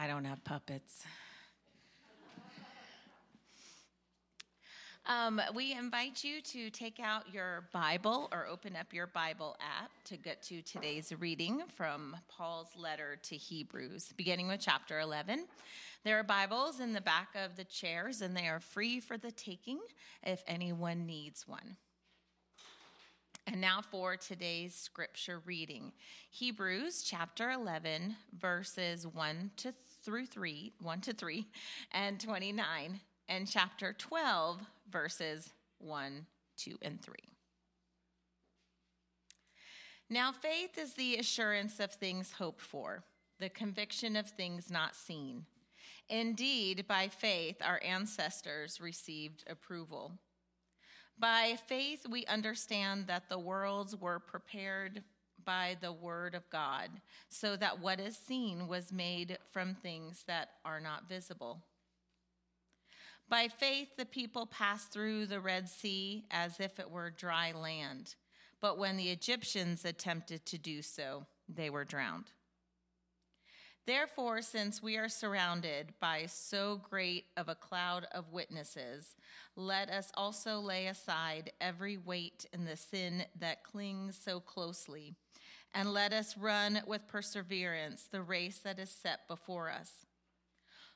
I don't have puppets. Um, we invite you to take out your Bible or open up your Bible app to get to today's reading from Paul's letter to Hebrews, beginning with chapter 11. There are Bibles in the back of the chairs, and they are free for the taking if anyone needs one. And now for today's scripture reading Hebrews chapter 11, verses 1 to through 3, 1 to 3, and 29, and chapter 12, verses 1, 2, and 3. Now, faith is the assurance of things hoped for, the conviction of things not seen. Indeed, by faith, our ancestors received approval. By faith, we understand that the worlds were prepared by the word of God, so that what is seen was made from things that are not visible. By faith, the people passed through the Red Sea as if it were dry land. But when the Egyptians attempted to do so, they were drowned. Therefore, since we are surrounded by so great of a cloud of witnesses, let us also lay aside every weight and the sin that clings so closely, and let us run with perseverance the race that is set before us.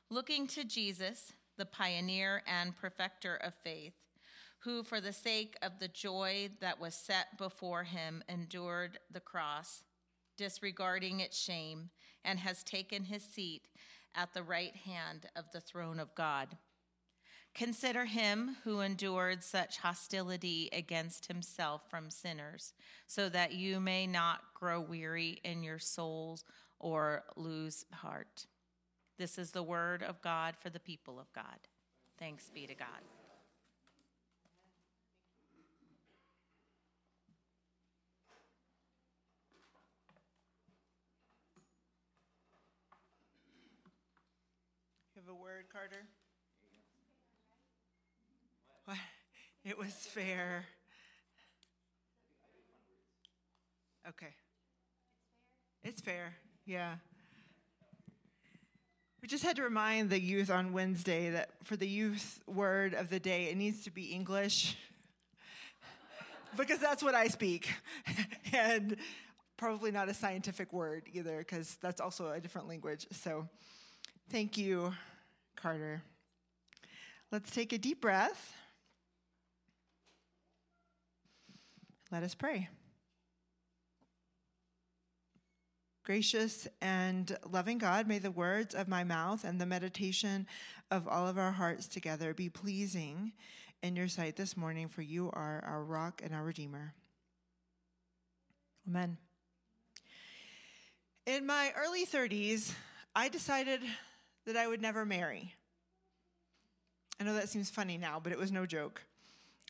Looking to Jesus, the pioneer and perfecter of faith, who, for the sake of the joy that was set before him, endured the cross disregarding its shame, and has taken his seat at the right hand of the throne of God. Consider him who endured such hostility against himself from sinners, so that you may not grow weary in your souls or lose heart. This is the word of God for the people of God. Thanks be to God. have a word, Carter? What? It was fair. Okay. It's fair, yeah. We just had to remind the youth on Wednesday that for the youth word of the day, it needs to be English. because that's what I speak. and probably not a scientific word either, because that's also a different language. So thank you Carter. Let's take a deep breath. Let us pray. Gracious and loving God, may the words of my mouth and the meditation of all of our hearts together be pleasing in your sight this morning, for you are our rock and our redeemer. Amen. In my early 30s, I decided that I would never marry. I know that seems funny now, but it was no joke.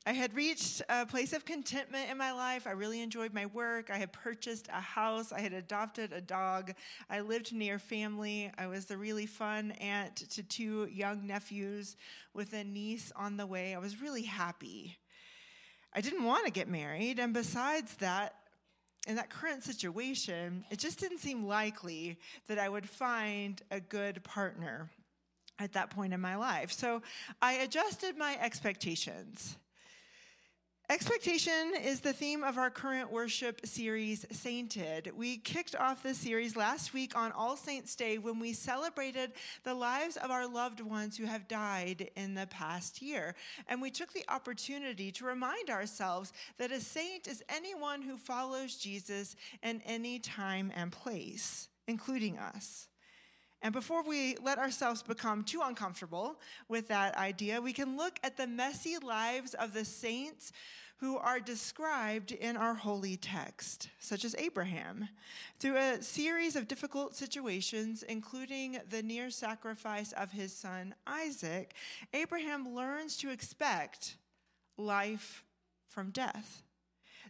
I had reached a place of contentment in my life. I really enjoyed my work. I had purchased a house. I had adopted a dog. I lived near family. I was the really fun aunt to two young nephews with a niece on the way. I was really happy. I didn't want to get married. And besides that, in that current situation, it just didn't seem likely that I would find a good partner at that point in my life. So I adjusted my expectations. Expectation is the theme of our current worship series, Sainted. We kicked off this series last week on All Saints' Day when we celebrated the lives of our loved ones who have died in the past year. And we took the opportunity to remind ourselves that a saint is anyone who follows Jesus in any time and place, including us. And before we let ourselves become too uncomfortable with that idea, we can look at the messy lives of the saints who are described in our holy text, such as Abraham. Through a series of difficult situations, including the near sacrifice of his son Isaac, Abraham learns to expect life from death.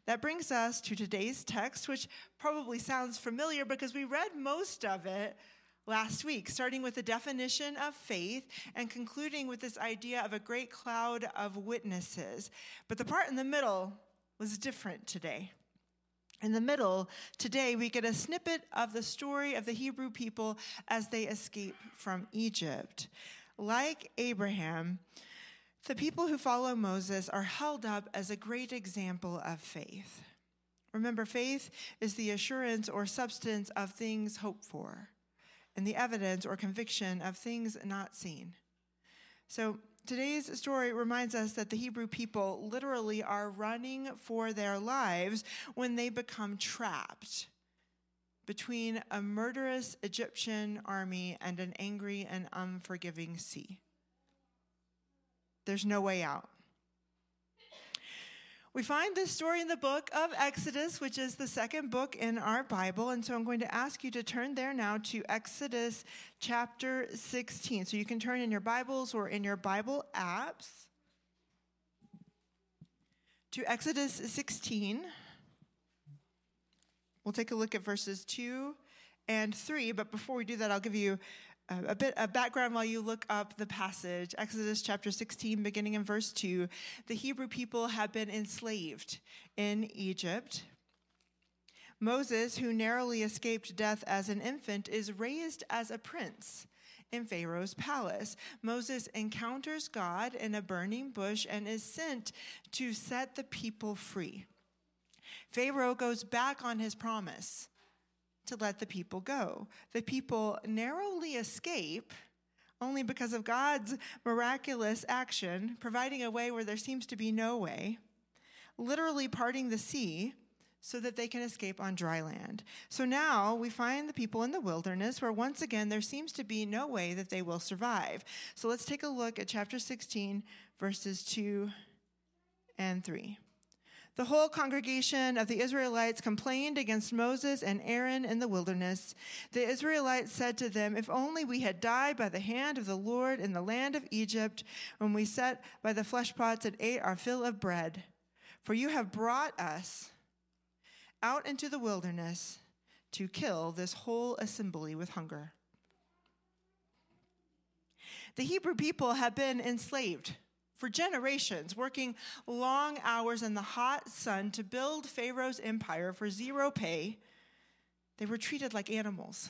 That brings us to today's text, which probably sounds familiar because we read most of it last week, starting with the definition of faith and concluding with this idea of a great cloud of witnesses. But the part in the middle was different today. In the middle, today, we get a snippet of the story of the Hebrew people as they escape from Egypt. Like Abraham, the people who follow Moses are held up as a great example of faith. Remember, faith is the assurance or substance of things hoped for, and the evidence or conviction of things not seen. So, today's story reminds us that the Hebrew people literally are running for their lives when they become trapped between a murderous Egyptian army and an angry and unforgiving sea. There's no way out. We find this story in the book of Exodus, which is the second book in our Bible. And so I'm going to ask you to turn there now to Exodus chapter 16. So you can turn in your Bibles or in your Bible apps to Exodus 16. We'll take a look at verses 2 and 3. But before we do that, I'll give you a bit of background while you look up the passage. Exodus chapter 16, beginning in verse 2. The Hebrew people have been enslaved in Egypt. Moses, who narrowly escaped death as an infant, is raised as a prince in Pharaoh's palace. Moses encounters God in a burning bush and is sent to set the people free. Pharaoh goes back on his promise to let the people go. The people narrowly escape only because of God's miraculous action, providing a way where there seems to be no way, literally parting the sea so that they can escape on dry land. So now we find the people in the wilderness where once again there seems to be no way that they will survive. So let's take a look at chapter 16, verses 2 and 3. The whole congregation of the Israelites complained against Moses and Aaron in the wilderness. The Israelites said to them, If only we had died by the hand of the Lord in the land of Egypt, when we sat by the flesh pots and ate our fill of bread. For you have brought us out into the wilderness to kill this whole assembly with hunger. The Hebrew people have been enslaved for generations, working long hours in the hot sun to build Pharaoh's empire for zero pay, they were treated like animals.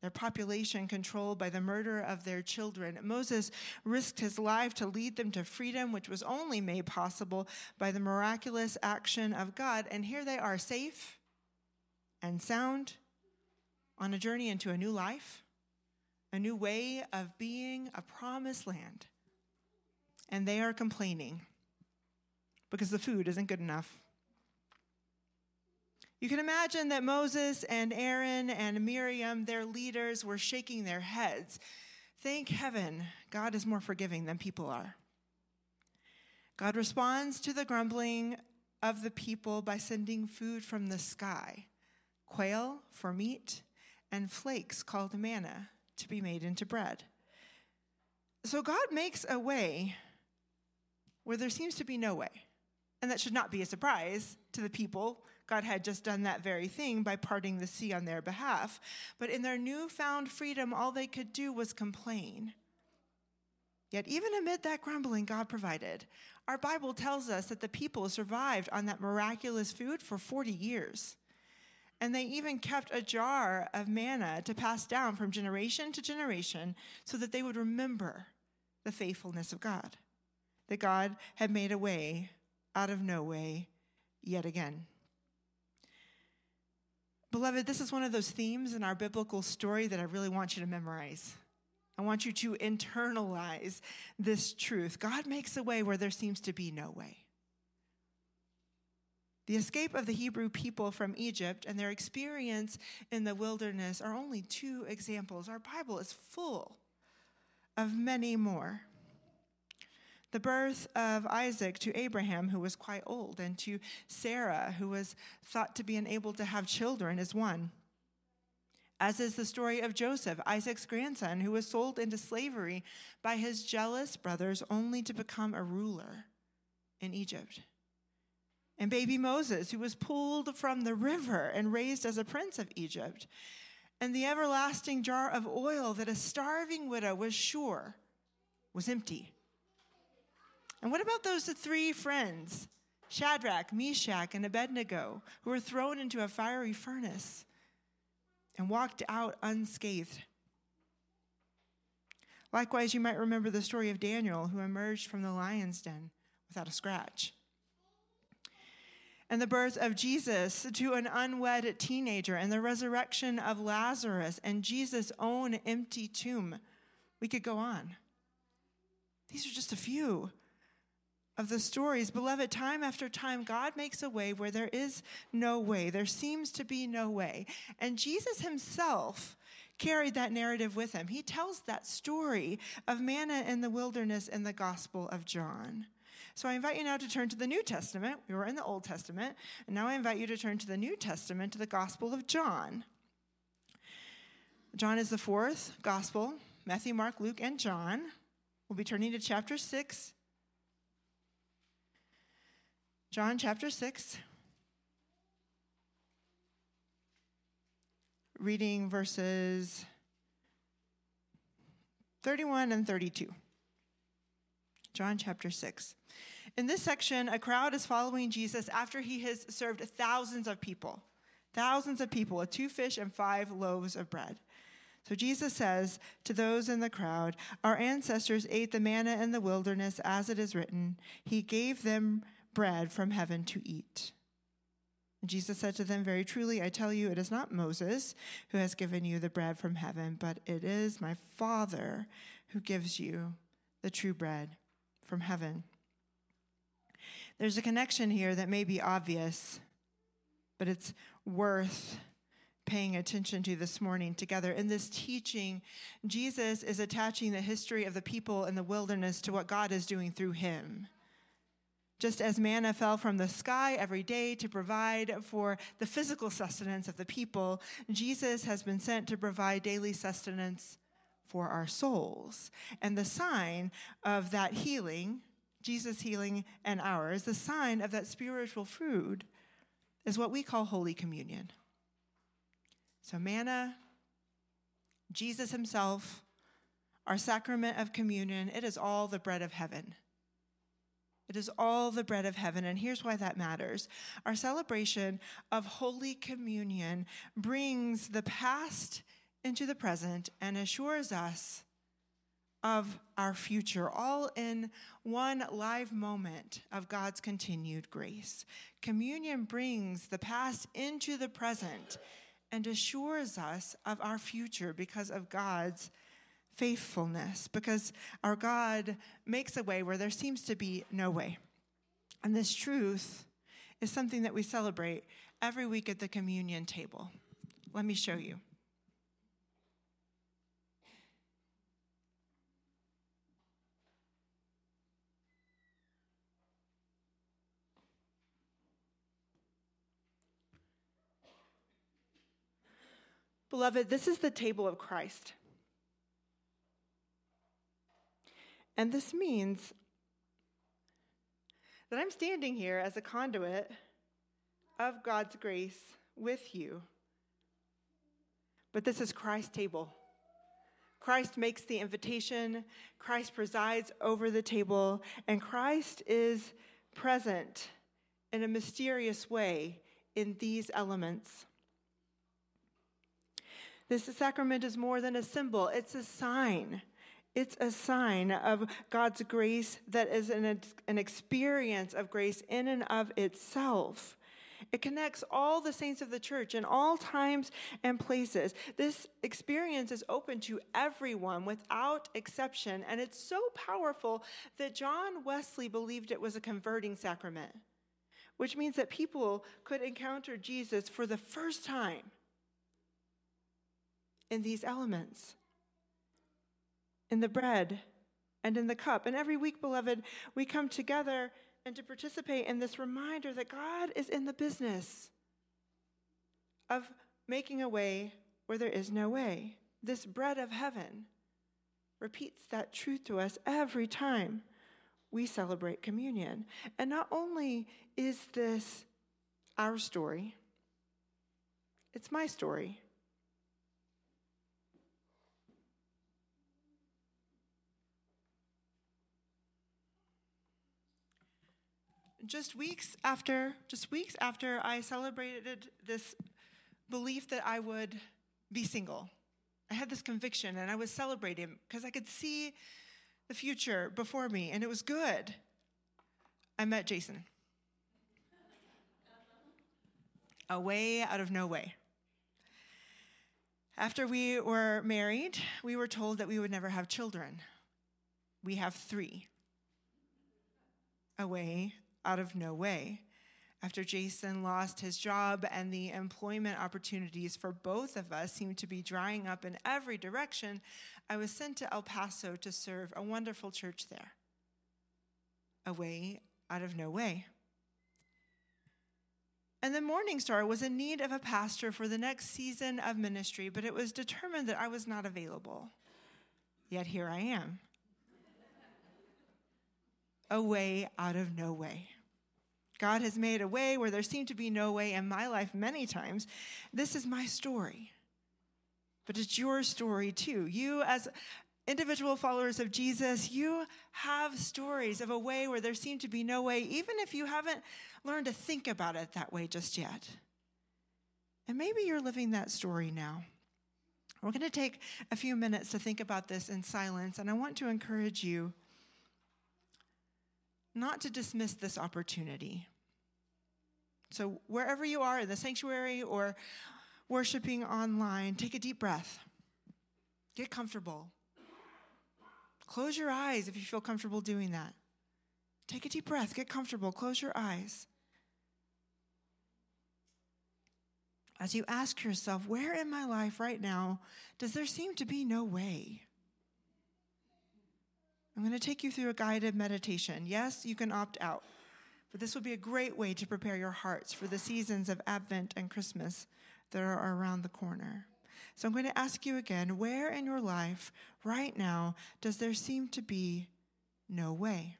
Their population controlled by the murder of their children. Moses risked his life to lead them to freedom, which was only made possible by the miraculous action of God. And here they are, safe and sound, on a journey into a new life, a new way of being, a promised land and they are complaining because the food isn't good enough. You can imagine that Moses and Aaron and Miriam, their leaders, were shaking their heads. Thank heaven, God is more forgiving than people are. God responds to the grumbling of the people by sending food from the sky quail for meat, and flakes called manna to be made into bread. So God makes a way where there seems to be no way. And that should not be a surprise to the people. God had just done that very thing by parting the sea on their behalf. But in their newfound freedom, all they could do was complain. Yet, even amid that grumbling, God provided. Our Bible tells us that the people survived on that miraculous food for 40 years. And they even kept a jar of manna to pass down from generation to generation so that they would remember the faithfulness of God that God had made a way out of no way yet again. Beloved, this is one of those themes in our biblical story that I really want you to memorize. I want you to internalize this truth. God makes a way where there seems to be no way. The escape of the Hebrew people from Egypt and their experience in the wilderness are only two examples. Our Bible is full of many more. The birth of Isaac to Abraham, who was quite old, and to Sarah, who was thought to be unable to have children, is one. As is the story of Joseph, Isaac's grandson, who was sold into slavery by his jealous brothers only to become a ruler in Egypt. And baby Moses, who was pulled from the river and raised as a prince of Egypt. And the everlasting jar of oil that a starving widow was sure was empty and what about those three friends? Shadrach, Meshach, and Abednego, who were thrown into a fiery furnace and walked out unscathed. Likewise, you might remember the story of Daniel, who emerged from the lion's den without a scratch. And the birth of Jesus to an unwed teenager, and the resurrection of Lazarus, and Jesus' own empty tomb. We could go on. These are just a few of the stories. Beloved, time after time, God makes a way where there is no way. There seems to be no way. And Jesus himself carried that narrative with him. He tells that story of manna in the wilderness in the Gospel of John. So I invite you now to turn to the New Testament. We were in the Old Testament, and now I invite you to turn to the New Testament, to the Gospel of John. John is the fourth Gospel Matthew, Mark, Luke, and John. We'll be turning to chapter 6. John chapter 6. reading verses 31 and 32. John chapter 6. In this section, a crowd is following Jesus after he has served thousands of people, thousands of people with two fish and five loaves of bread. So Jesus says to those in the crowd, Our ancestors ate the manna in the wilderness, as it is written, He gave them bread from heaven to eat. And Jesus said to them, Very truly, I tell you, it is not Moses who has given you the bread from heaven, but it is my Father who gives you the true bread from heaven. There's a connection here that may be obvious, but it's worth paying attention to this morning together. In this teaching, Jesus is attaching the history of the people in the wilderness to what God is doing through him. Just as manna fell from the sky every day to provide for the physical sustenance of the people, Jesus has been sent to provide daily sustenance for our souls. And the sign of that healing, Jesus' healing and ours, the sign of that spiritual food is what we call Holy Communion. So, manna, Jesus Himself, our sacrament of communion, it is all the bread of heaven. It is all the bread of heaven. And here's why that matters. Our celebration of Holy Communion brings the past into the present and assures us of our future, all in one live moment of God's continued grace. Communion brings the past into the present and assures us of our future because of God's faithfulness because our God makes a way where there seems to be no way. And this truth is something that we celebrate every week at the communion table. Let me show you. Beloved, this is the table of Christ. And this means that I'm standing here as a conduit of God's grace with you. But this is Christ's table. Christ makes the invitation, Christ presides over the table, and Christ is present in a mysterious way in these elements. This sacrament is more than a symbol, it's a sign it's a sign of God's grace that is an, an experience of grace in and of itself. It connects all the saints of the church in all times and places. This experience is open to everyone without exception, and it's so powerful that John Wesley believed it was a converting sacrament, which means that people could encounter Jesus for the first time in these elements in the bread and in the cup. And every week, beloved, we come together and to participate in this reminder that God is in the business of making a way where there is no way. This bread of heaven repeats that truth to us every time we celebrate communion. And not only is this our story, it's my story. Just weeks after, just weeks after I celebrated this belief that I would be single, I had this conviction and I was celebrating because I could see the future before me and it was good. I met Jason. A way out of no way. After we were married, we were told that we would never have children. We have three. A way out of no way. After Jason lost his job and the employment opportunities for both of us seemed to be drying up in every direction, I was sent to El Paso to serve a wonderful church there. Away out of no way. And the Morning Star was in need of a pastor for the next season of ministry, but it was determined that I was not available. Yet here I am. Away out of no way. God has made a way where there seemed to be no way in my life many times. This is my story. But it's your story too. You, as individual followers of Jesus, you have stories of a way where there seemed to be no way, even if you haven't learned to think about it that way just yet. And maybe you're living that story now. We're going to take a few minutes to think about this in silence, and I want to encourage you not to dismiss this opportunity. So, wherever you are in the sanctuary or worshiping online, take a deep breath. Get comfortable. Close your eyes if you feel comfortable doing that. Take a deep breath. Get comfortable. Close your eyes. As you ask yourself, where in my life right now does there seem to be no way? I'm going to take you through a guided meditation. Yes, you can opt out. But this will be a great way to prepare your hearts for the seasons of Advent and Christmas that are around the corner. So I'm going to ask you again where in your life right now does there seem to be no way?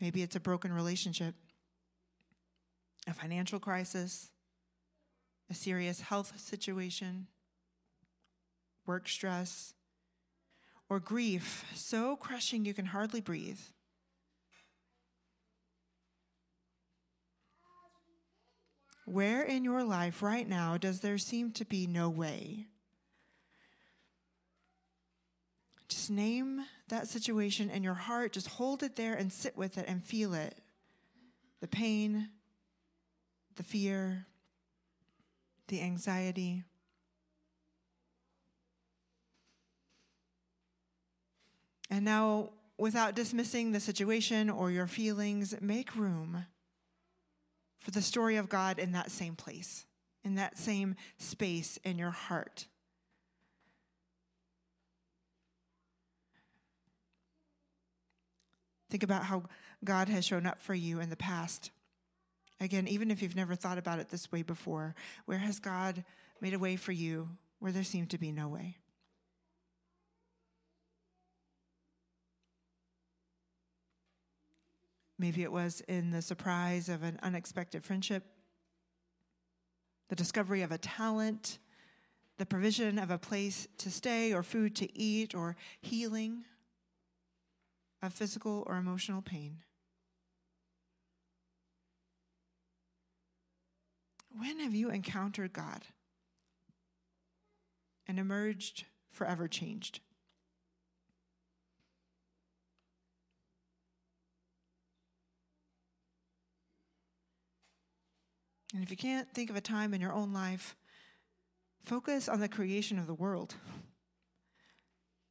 Maybe it's a broken relationship, a financial crisis, a serious health situation, work stress, or grief so crushing you can hardly breathe. Where in your life right now does there seem to be no way? Just name that situation in your heart. Just hold it there and sit with it and feel it the pain, the fear, the anxiety. And now, without dismissing the situation or your feelings, make room for the story of God in that same place, in that same space in your heart. Think about how God has shown up for you in the past. Again, even if you've never thought about it this way before, where has God made a way for you where there seemed to be no way? Maybe it was in the surprise of an unexpected friendship, the discovery of a talent, the provision of a place to stay or food to eat or healing of physical or emotional pain. When have you encountered God and emerged forever changed? And if you can't think of a time in your own life, focus on the creation of the world.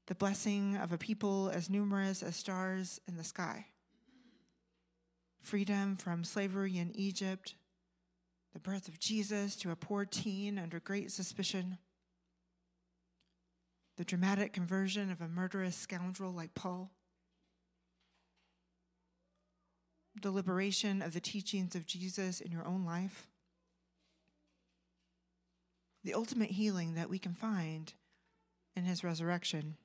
The blessing of a people as numerous as stars in the sky. Freedom from slavery in Egypt. The birth of Jesus to a poor teen under great suspicion. The dramatic conversion of a murderous scoundrel like Paul. The liberation of the teachings of Jesus in your own life, the ultimate healing that we can find in his resurrection.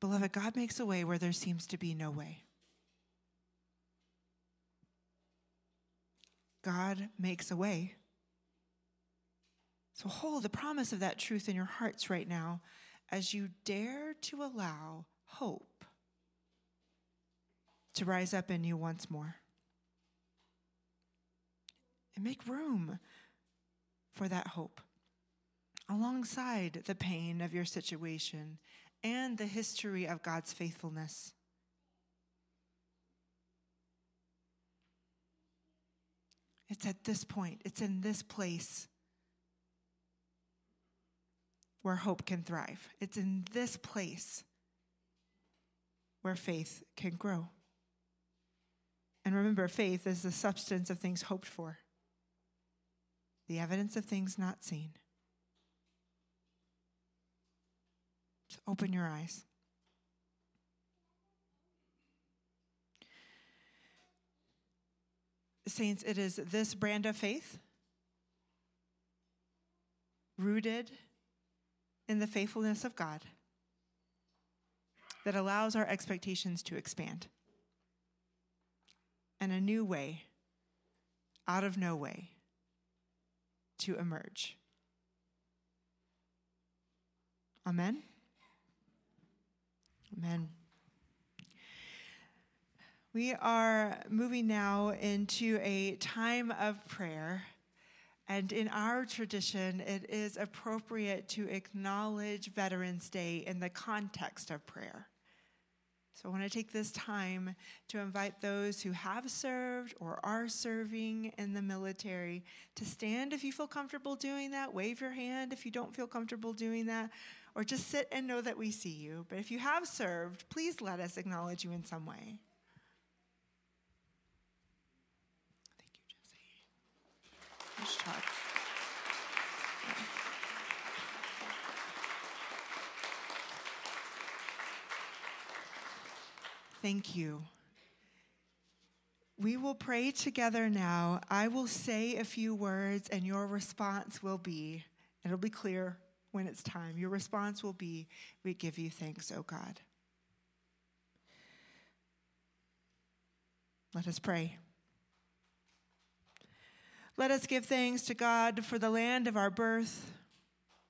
Beloved, God makes a way where there seems to be no way. God makes a way. So hold the promise of that truth in your hearts right now as you dare to allow hope to rise up in you once more. And make room for that hope alongside the pain of your situation and the history of God's faithfulness. It's at this point, it's in this place where hope can thrive. It's in this place where faith can grow. And remember, faith is the substance of things hoped for, the evidence of things not seen. So open your eyes. Saints, it is this brand of faith rooted in the faithfulness of God that allows our expectations to expand and a new way out of no way to emerge. Amen. Amen. We are moving now into a time of prayer. And in our tradition, it is appropriate to acknowledge Veterans Day in the context of prayer. So I want to take this time to invite those who have served or are serving in the military to stand if you feel comfortable doing that. Wave your hand if you don't feel comfortable doing that, or just sit and know that we see you. But if you have served, please let us acknowledge you in some way. Thank you. We will pray together now. I will say a few words, and your response will be, it'll be clear when it's time. Your response will be, We give you thanks, O God. Let us pray. Let us give thanks to God for the land of our birth,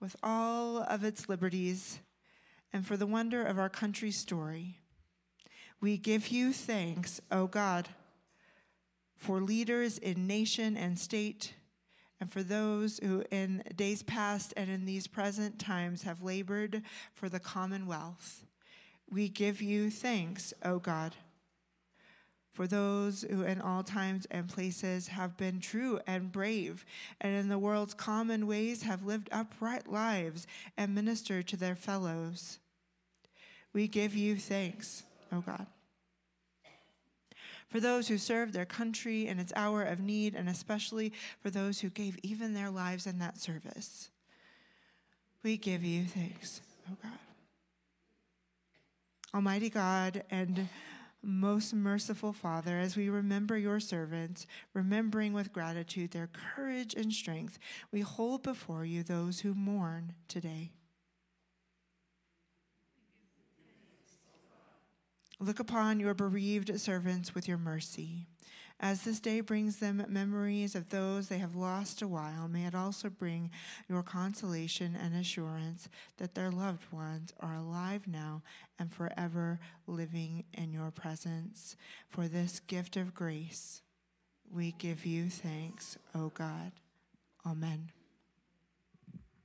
with all of its liberties, and for the wonder of our country's story. We give you thanks, O God, for leaders in nation and state, and for those who in days past and in these present times have labored for the commonwealth. We give you thanks, O God for those who in all times and places have been true and brave, and in the world's common ways have lived upright lives and ministered to their fellows. We give you thanks, O God. For those who served their country in its hour of need, and especially for those who gave even their lives in that service, we give you thanks, O God. Almighty God and most merciful Father, as we remember your servants, remembering with gratitude their courage and strength, we hold before you those who mourn today. Look upon your bereaved servants with your mercy. As this day brings them memories of those they have lost a while, may it also bring your consolation and assurance that their loved ones are alive now and forever living in your presence. For this gift of grace, we give you thanks, O God. Amen.